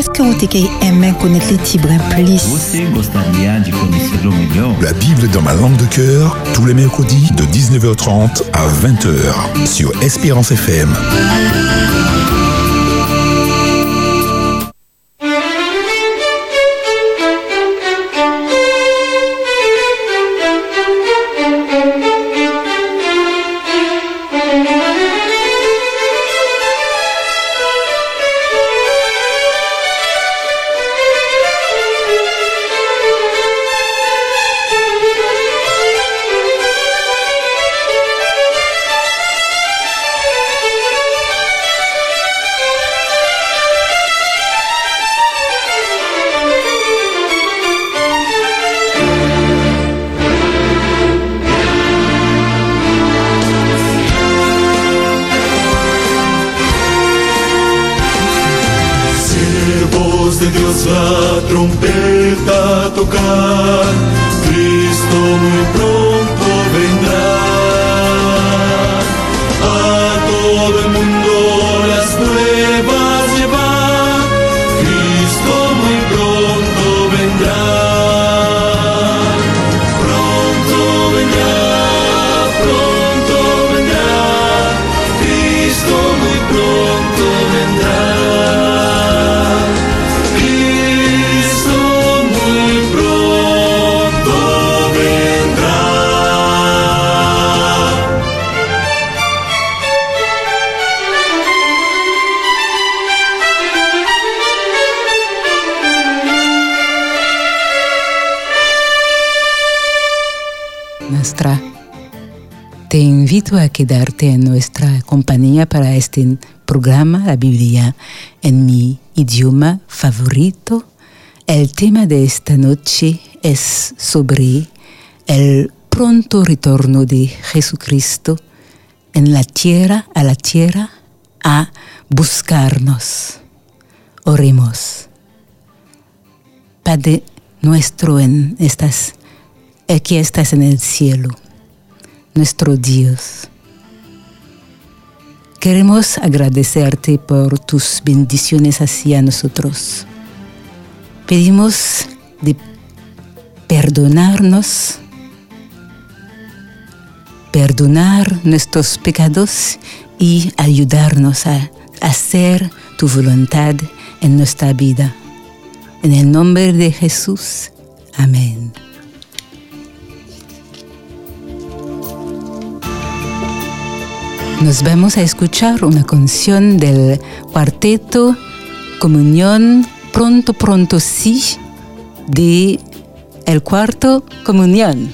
Est-ce que vous aimez connaître les Tibres plus? La Bible dans ma langue de cœur, tous les mercredis de 19h30 à 20h sur Espérance FM. De Dios la trompeta tocar, Cristo muy pronto Te invito a quedarte en nuestra compañía para este programa, la Biblia en mi idioma favorito. El tema de esta noche es sobre el pronto retorno de Jesucristo en la tierra, a la tierra, a buscarnos. Oremos. Padre nuestro en estas, aquí estás en el cielo, nuestro Dios. Queremos agradecerte por tus bendiciones hacia nosotros. Pedimos de perdonarnos, perdonar nuestros pecados y ayudarnos a hacer tu voluntad en nuestra vida. En el nombre de Jesús. Amén. Nos vamos a escuchar una canción del cuarteto Comunión Pronto Pronto Sí de El Cuarto Comunión.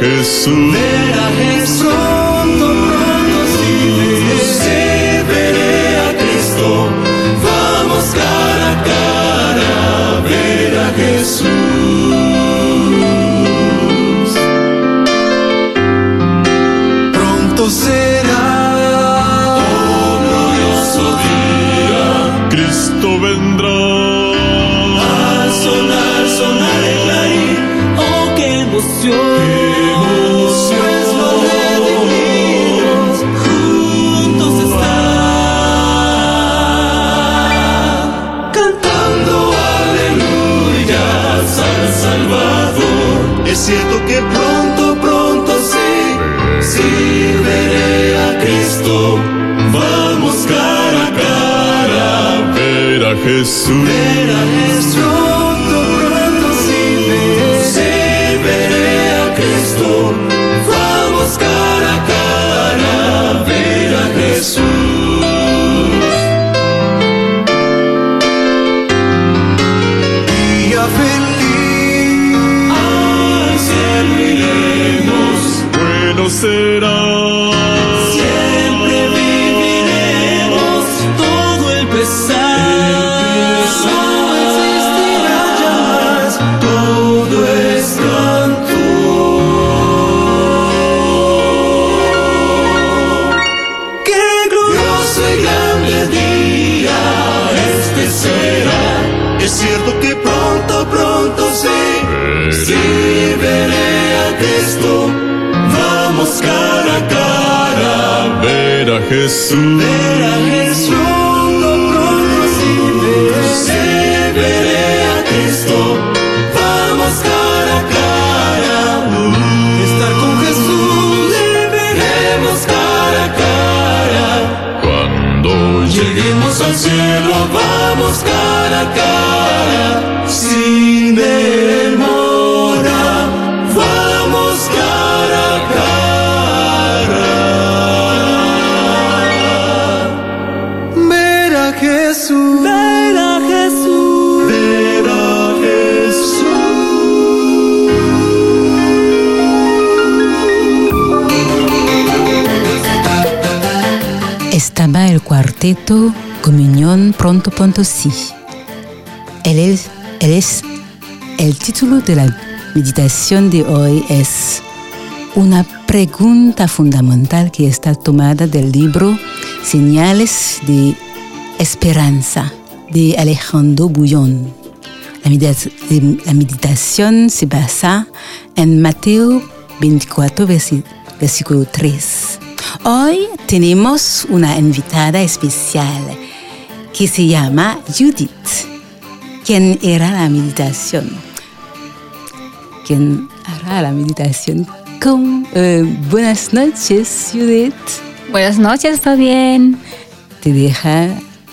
Jesús. Ver a Jesús. Sí, sí veré a Cristo. Vamos cara a cara a ver a Jesús. Pronto será oh glorioso día. Cristo vendrá. Será. Jesús. Ver a Jesús Comunión Pronto Pronto. Él es, el título de la meditación de hoy es una pregunta fundamental que está tomada del libro Señales de Esperanza de Alejandro Bullón. La, medita- la meditación se basa en Mateo 24, versi- versículo 3. Hoy tenemos una invitada especial que se llama Judith. ¿Quién era la meditación? ¿Quién hará la meditación? Con, eh, buenas noches, Judith. Buenas noches, Fabián. Te deja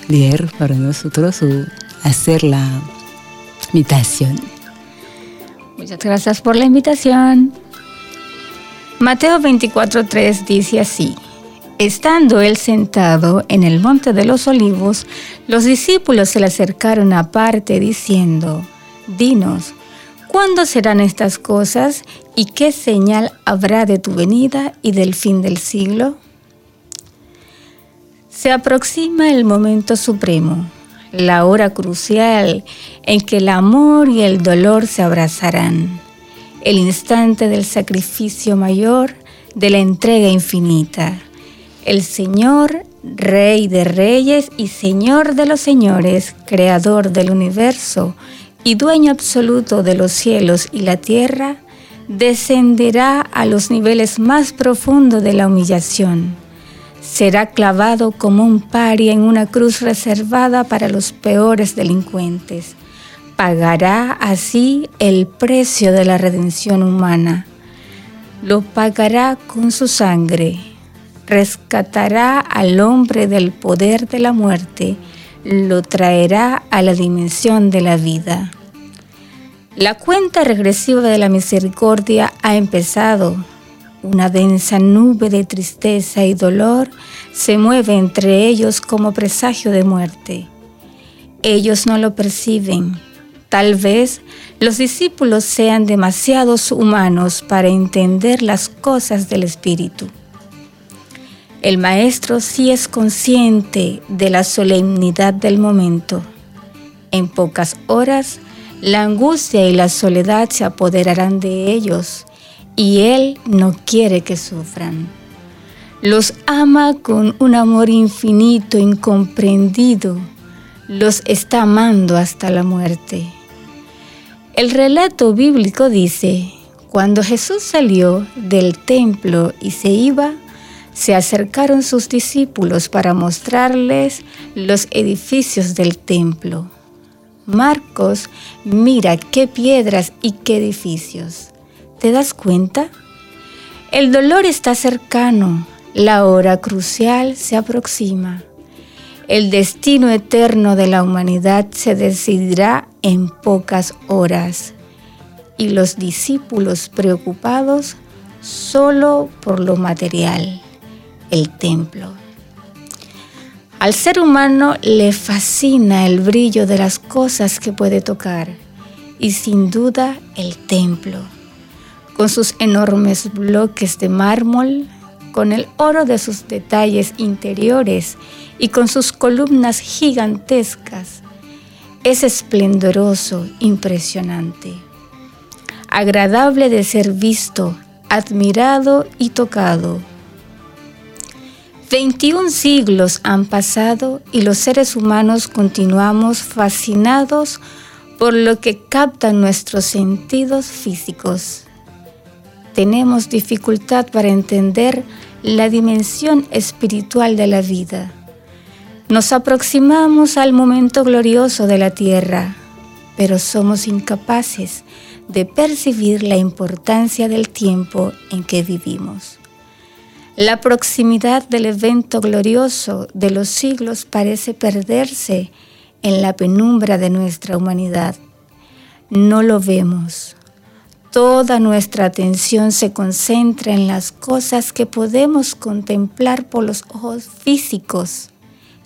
leer para nosotros o hacer la meditación. Muchas gracias por la invitación. Mateo 24:3 dice así: Estando él sentado en el monte de los olivos, los discípulos se le acercaron aparte diciendo: Dinos, ¿cuándo serán estas cosas y qué señal habrá de tu venida y del fin del siglo? Se aproxima el momento supremo, la hora crucial en que el amor y el dolor se abrazarán, el instante del sacrificio mayor, de la entrega infinita. El Señor, Rey de reyes y Señor de los señores, Creador del universo y dueño absoluto de los cielos y la tierra, descenderá a los niveles más profundos de la humillación será clavado como un paria en una cruz reservada para los peores delincuentes. Pagará así el precio de la redención humana. Lo pagará con su sangre. Rescatará al hombre del poder de la muerte. Lo traerá a la dimensión de la vida. La cuenta regresiva de la misericordia ha empezado. Una densa nube de tristeza y dolor se mueve entre ellos como presagio de muerte. Ellos no lo perciben. Tal vez los discípulos sean demasiados humanos para entender las cosas del Espíritu. El Maestro sí es consciente de la solemnidad del momento. En pocas horas, la angustia y la soledad se apoderarán de ellos y Él no quiere que sufran. Los ama con un amor infinito, incomprendido. Los está amando hasta la muerte. El relato bíblico dice, cuando Jesús salió del templo y se iba, se acercaron sus discípulos para mostrarles los edificios del templo. Marcos, mira qué piedras y qué edificios. ¿Te das cuenta? El dolor está cercano, la hora crucial se aproxima. El destino eterno de la humanidad se decidirá en pocas horas y los discípulos preocupados solo por lo material, el templo. Al ser humano le fascina el brillo de las cosas que puede tocar y sin duda el templo, con sus enormes bloques de mármol, con el oro de sus detalles interiores y con sus columnas gigantescas, es esplendoroso, impresionante, agradable de ser visto, admirado y tocado 21 siglos han pasado y los seres humanos continuamos fascinados por lo que captan nuestros sentidos físicos. Tenemos dificultad para entender la dimensión espiritual de la vida. Nos aproximamos al momento glorioso de la tierra, pero somos incapaces de percibir la importancia del tiempo en que vivimos. La proximidad del evento glorioso de los siglos parece perderse en la penumbra de nuestra humanidad. No lo vemos. Toda nuestra atención se concentra en las cosas que podemos contemplar por los ojos físicos.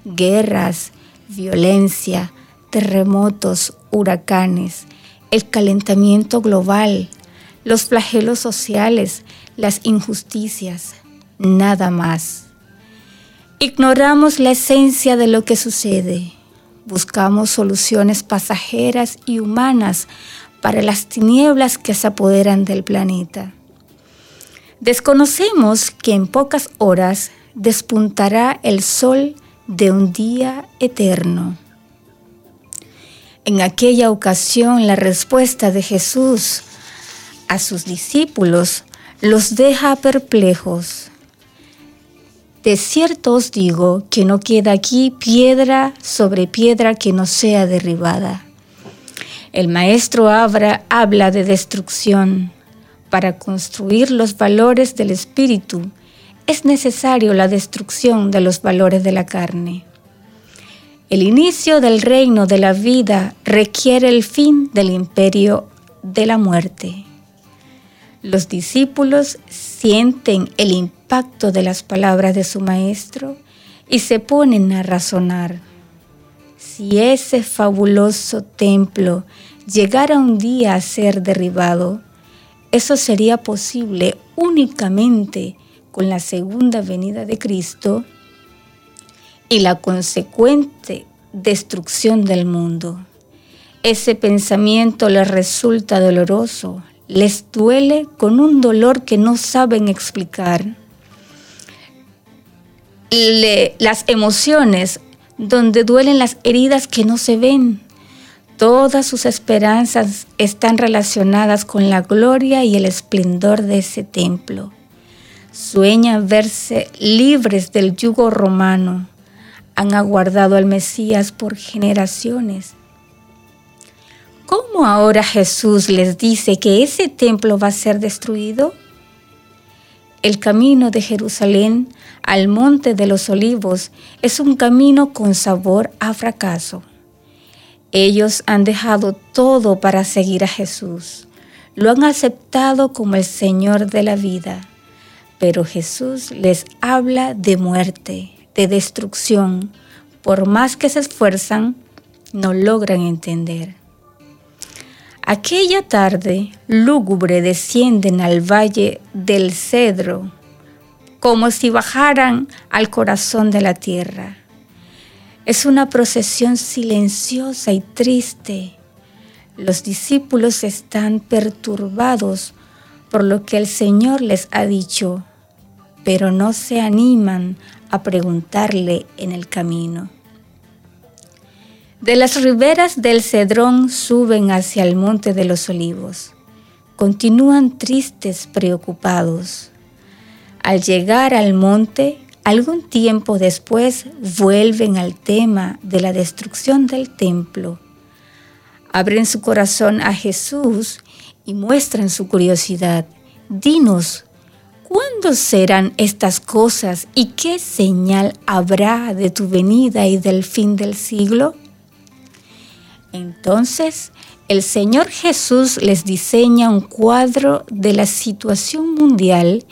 Guerras, violencia, terremotos, huracanes, el calentamiento global, los flagelos sociales, las injusticias, nada más. Ignoramos la esencia de lo que sucede. Buscamos soluciones pasajeras y humanas para las tinieblas que se apoderan del planeta. Desconocemos que en pocas horas despuntará el sol de un día eterno. En aquella ocasión la respuesta de Jesús a sus discípulos los deja perplejos. De cierto os digo que no queda aquí piedra sobre piedra que no sea derribada. El maestro Abra habla de destrucción. Para construir los valores del espíritu es necesario la destrucción de los valores de la carne. El inicio del reino de la vida requiere el fin del imperio de la muerte. Los discípulos sienten el impacto de las palabras de su maestro y se ponen a razonar. Si ese fabuloso templo llegara un día a ser derribado, eso sería posible únicamente con la segunda venida de Cristo y la consecuente destrucción del mundo. Ese pensamiento les resulta doloroso, les duele con un dolor que no saben explicar. las emociones donde duelen las heridas que no se ven. Todas sus esperanzas están relacionadas con la gloria y el esplendor de ese templo. Sueñan verse libres del yugo romano. Han aguardado al Mesías por generaciones ¿Cómo ahora Jesús les dice que ese templo va a ser destruido? El camino de Jerusalén al monte de los olivos es un camino con sabor a fracaso. Ellos han dejado todo para seguir a Jesús. Lo han aceptado como el Señor de la vida. Pero Jesús les habla de muerte, de destrucción. Por más que se esfuerzan, no logran entender. Aquella tarde lúgubre descienden al valle del cedro, como si bajaran al corazón de la tierra. Es una procesión silenciosa y triste. Los discípulos están perturbados por lo que el Señor les ha dicho, pero no se animan a preguntarle en el camino. De las riberas del Cedrón suben hacia el monte de los olivos. Continúan tristes, preocupados. Al llegar al monte, algún tiempo después vuelven al tema de la destrucción del templo. Abren su corazón a Jesús y muestran su curiosidad. Dinos, ¿Cuándo serán estas cosas y qué señal habrá de tu venida y del fin del siglo? Entonces el Señor Jesús les diseña un cuadro de la situación mundial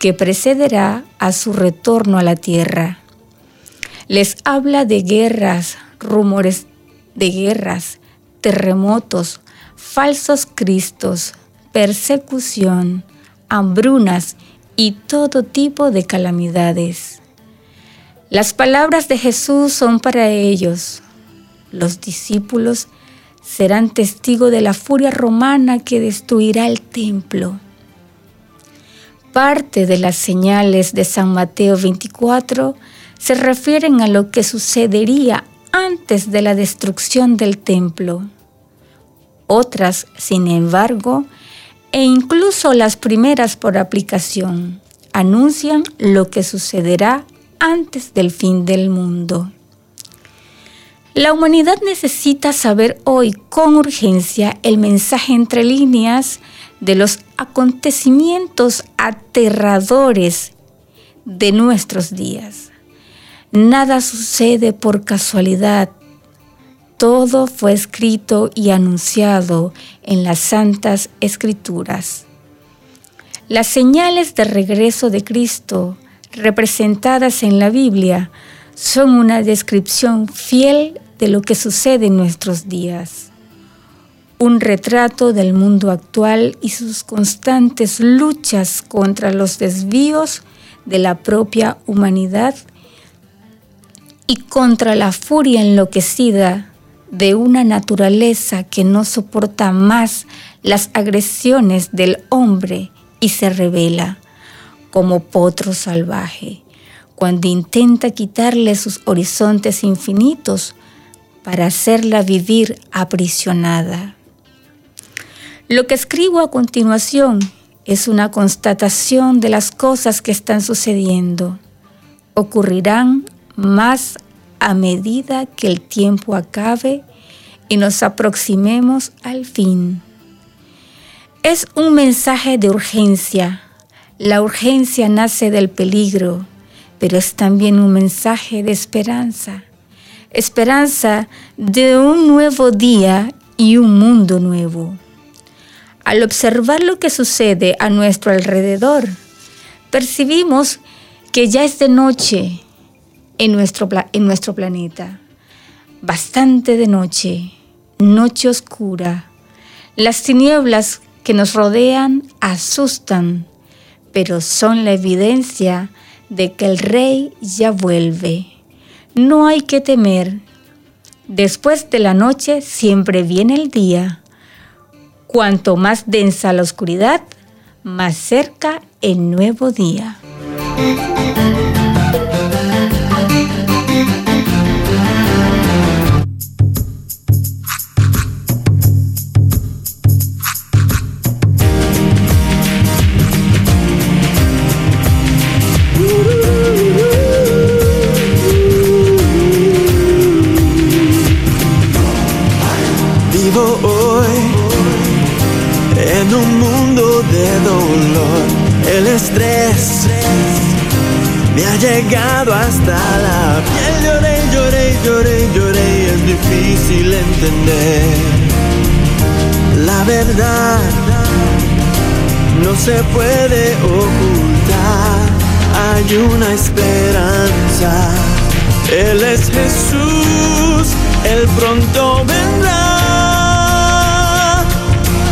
que precederá a su retorno a la tierra. Les habla de guerras, rumores de guerras, terremotos, falsos cristos, persecución, hambrunas y todo tipo de calamidades. Las palabras de Jesús son para ellos. Los discípulos serán testigos de la furia romana que destruirá el templo. Parte de las señales de San Mateo 24 se refieren a lo que sucedería antes de la destrucción del templo. Otras, sin embargo, e incluso las primeras por aplicación, anuncian lo que sucederá antes del fin del mundo. La humanidad necesita saber hoy con urgencia el mensaje entre líneas de los acontecimientos aterradores de nuestros días. Nada sucede por casualidad. Todo fue escrito y anunciado en las santas escrituras. Las señales de regreso de Cristo representadas en la Biblia son una descripción fiel de lo que sucede en nuestros días. Un retrato del mundo actual y sus constantes luchas contra los desvíos de la propia humanidad y contra la furia enloquecida de una naturaleza que no soporta más las agresiones del hombre y se revela como potro salvaje, cuando intenta quitarle sus horizontes infinitos para hacerla vivir aprisionada. Lo que escribo a continuación es una constatación de las cosas que están sucediendo. Ocurrirán más a medida que el tiempo acabe y nos aproximemos al fin. Es un mensaje de urgencia. La urgencia nace del peligro, pero es también un mensaje de esperanza esperanza de un nuevo día y un mundo nuevo. Al observar lo que sucede a nuestro alrededor, percibimos que ya es de noche en nuestro, en nuestro planeta, bastante de noche, noche oscura. Las tinieblas que nos rodean asustan, pero son la evidencia de que el rey ya vuelve. No hay que temer. Después de la noche siempre viene el día. Cuanto más densa la oscuridad, más cerca el nuevo día. No se puede ocultar. Hay una esperanza. Él es Jesús. Él pronto vendrá.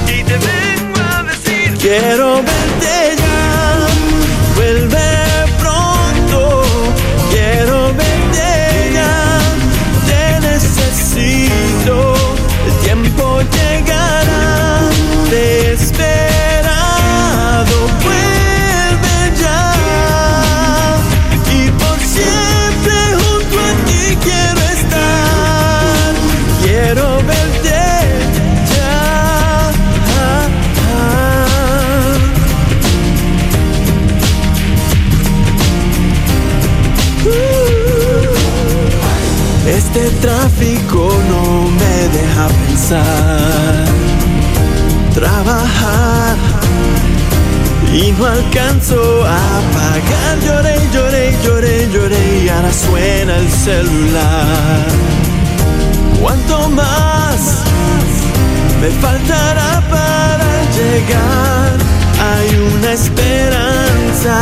Y te vengo a decir. Quiero verte trabajar y no alcanzo a apagar. Lloré, lloré, lloré, lloré y ahora suena el celular. ¿Cuánto más me faltará para llegar? Hay una esperanza,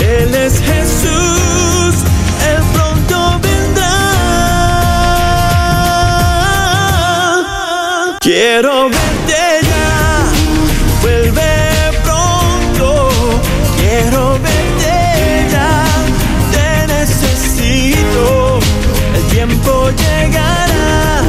Él es Jesús, Quiero verte ya, vuelve pronto. Quiero verte ya, te necesito. El tiempo llegará,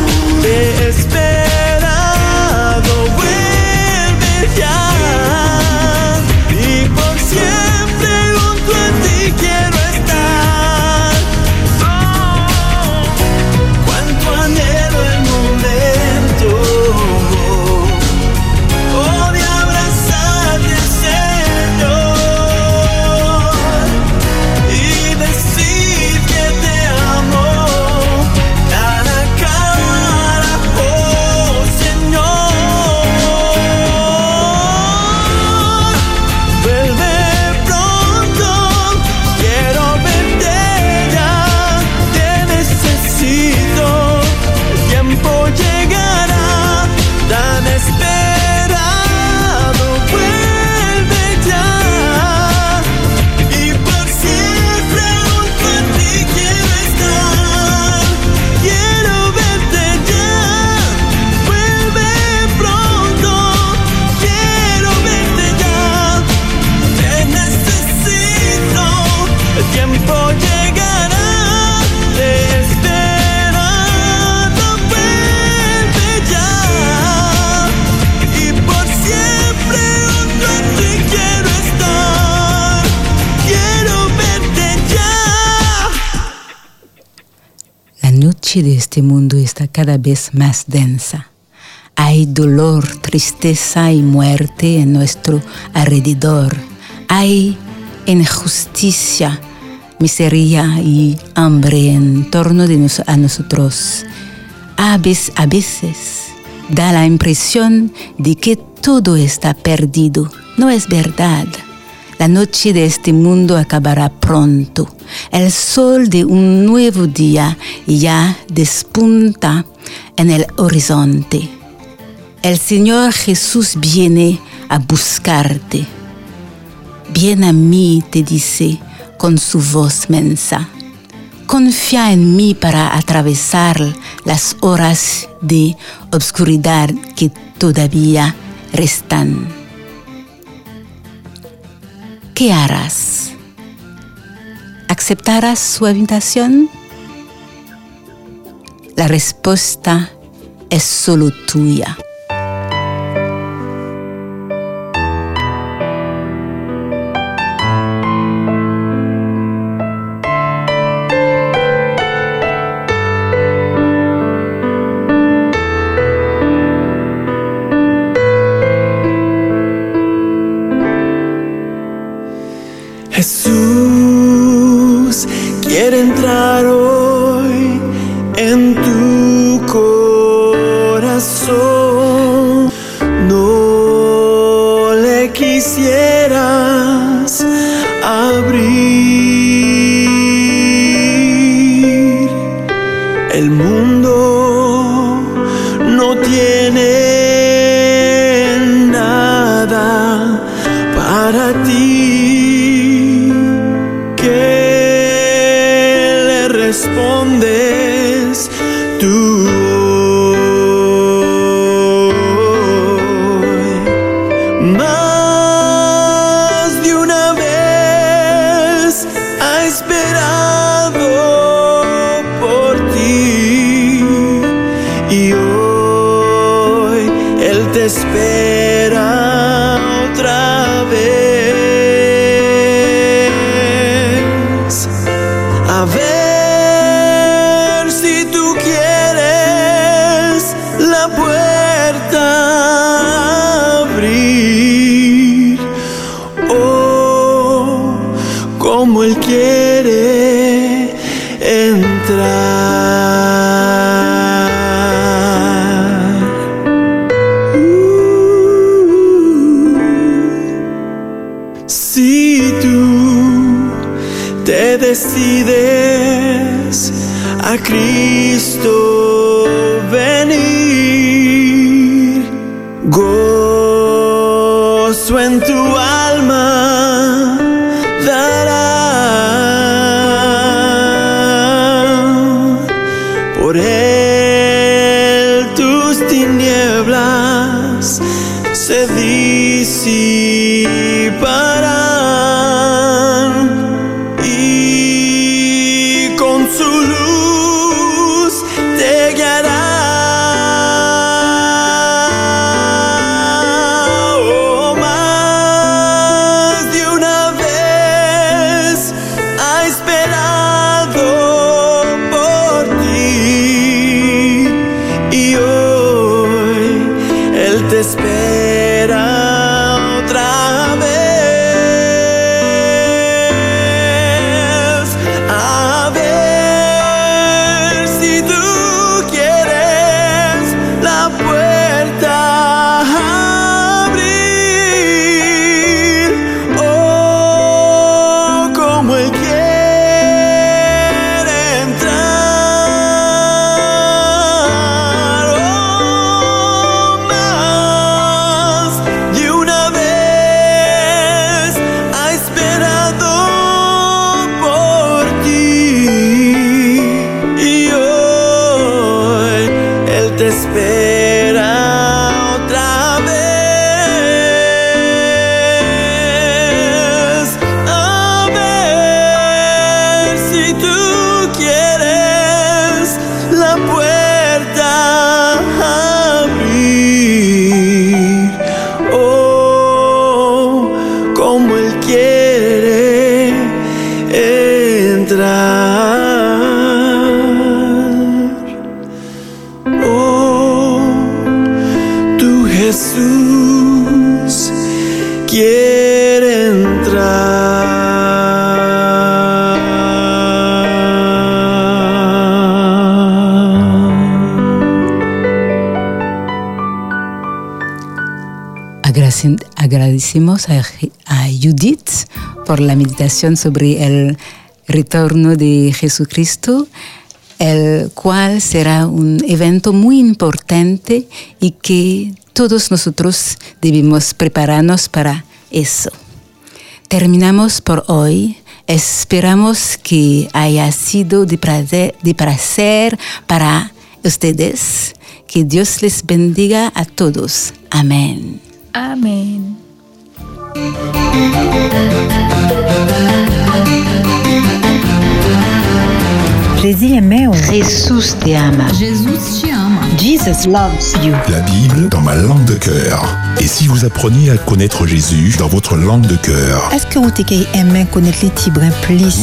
noche de este mundo está cada vez más densa. Hay dolor, tristeza y muerte en nuestro alrededor. Hay injusticia, miseria y hambre en torno de nos- a nosotros. A veces, a veces da la impresión de que todo está perdido. No es verdad. La noche de este mundo acabará pronto. El sol de un nuevo día ya despunta en el horizonte. El Señor Jesús viene a buscarte. Ven a mí, te dice con su voz mensa. Confía en mí para atravesar las horas de obscuridad que todavía restan. ¿Qué harás? ¿Aceptarás su invitación? La respuesta es solo tuya. Jesús quiere entrar hoy en te espera otra vez. Agradecemos a, a Judith por la meditación sobre el retorno de Jesucristo, el cual será un evento muy importante y que todos nosotros debemos prepararnos para eso. Terminamos por hoy. Esperamos que haya sido de placer, de placer para ustedes. Que Dios les bendiga a todos. Amén. Amén. Jésus aimait ou Jesús te ama. Jesus te ama. Jesus loves you. La Bible dans ma langue de cœur. Et si vous appreniez à connaître Jésus dans votre langue de cœur Est-ce que você quer aimer connaître les Tibrins plus?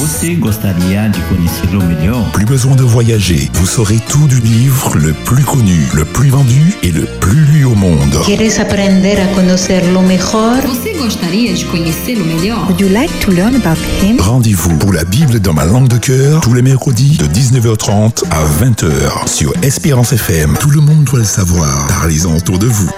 Plus besoin de voyager, vous saurez tout du livre le plus connu, le plus vendu et le plus lu au monde. ¿Quieres aprender a conocerlo mejor? Você gostaria de conhecê-lo melhor? Would you like to learn about him? Rendez-vous pour la Bible dans ma langue de cœur tous les mercredis de 19h30 à 20h sur Espérance FM. Tout le monde doit le savoir. Parlez-en autour de vous.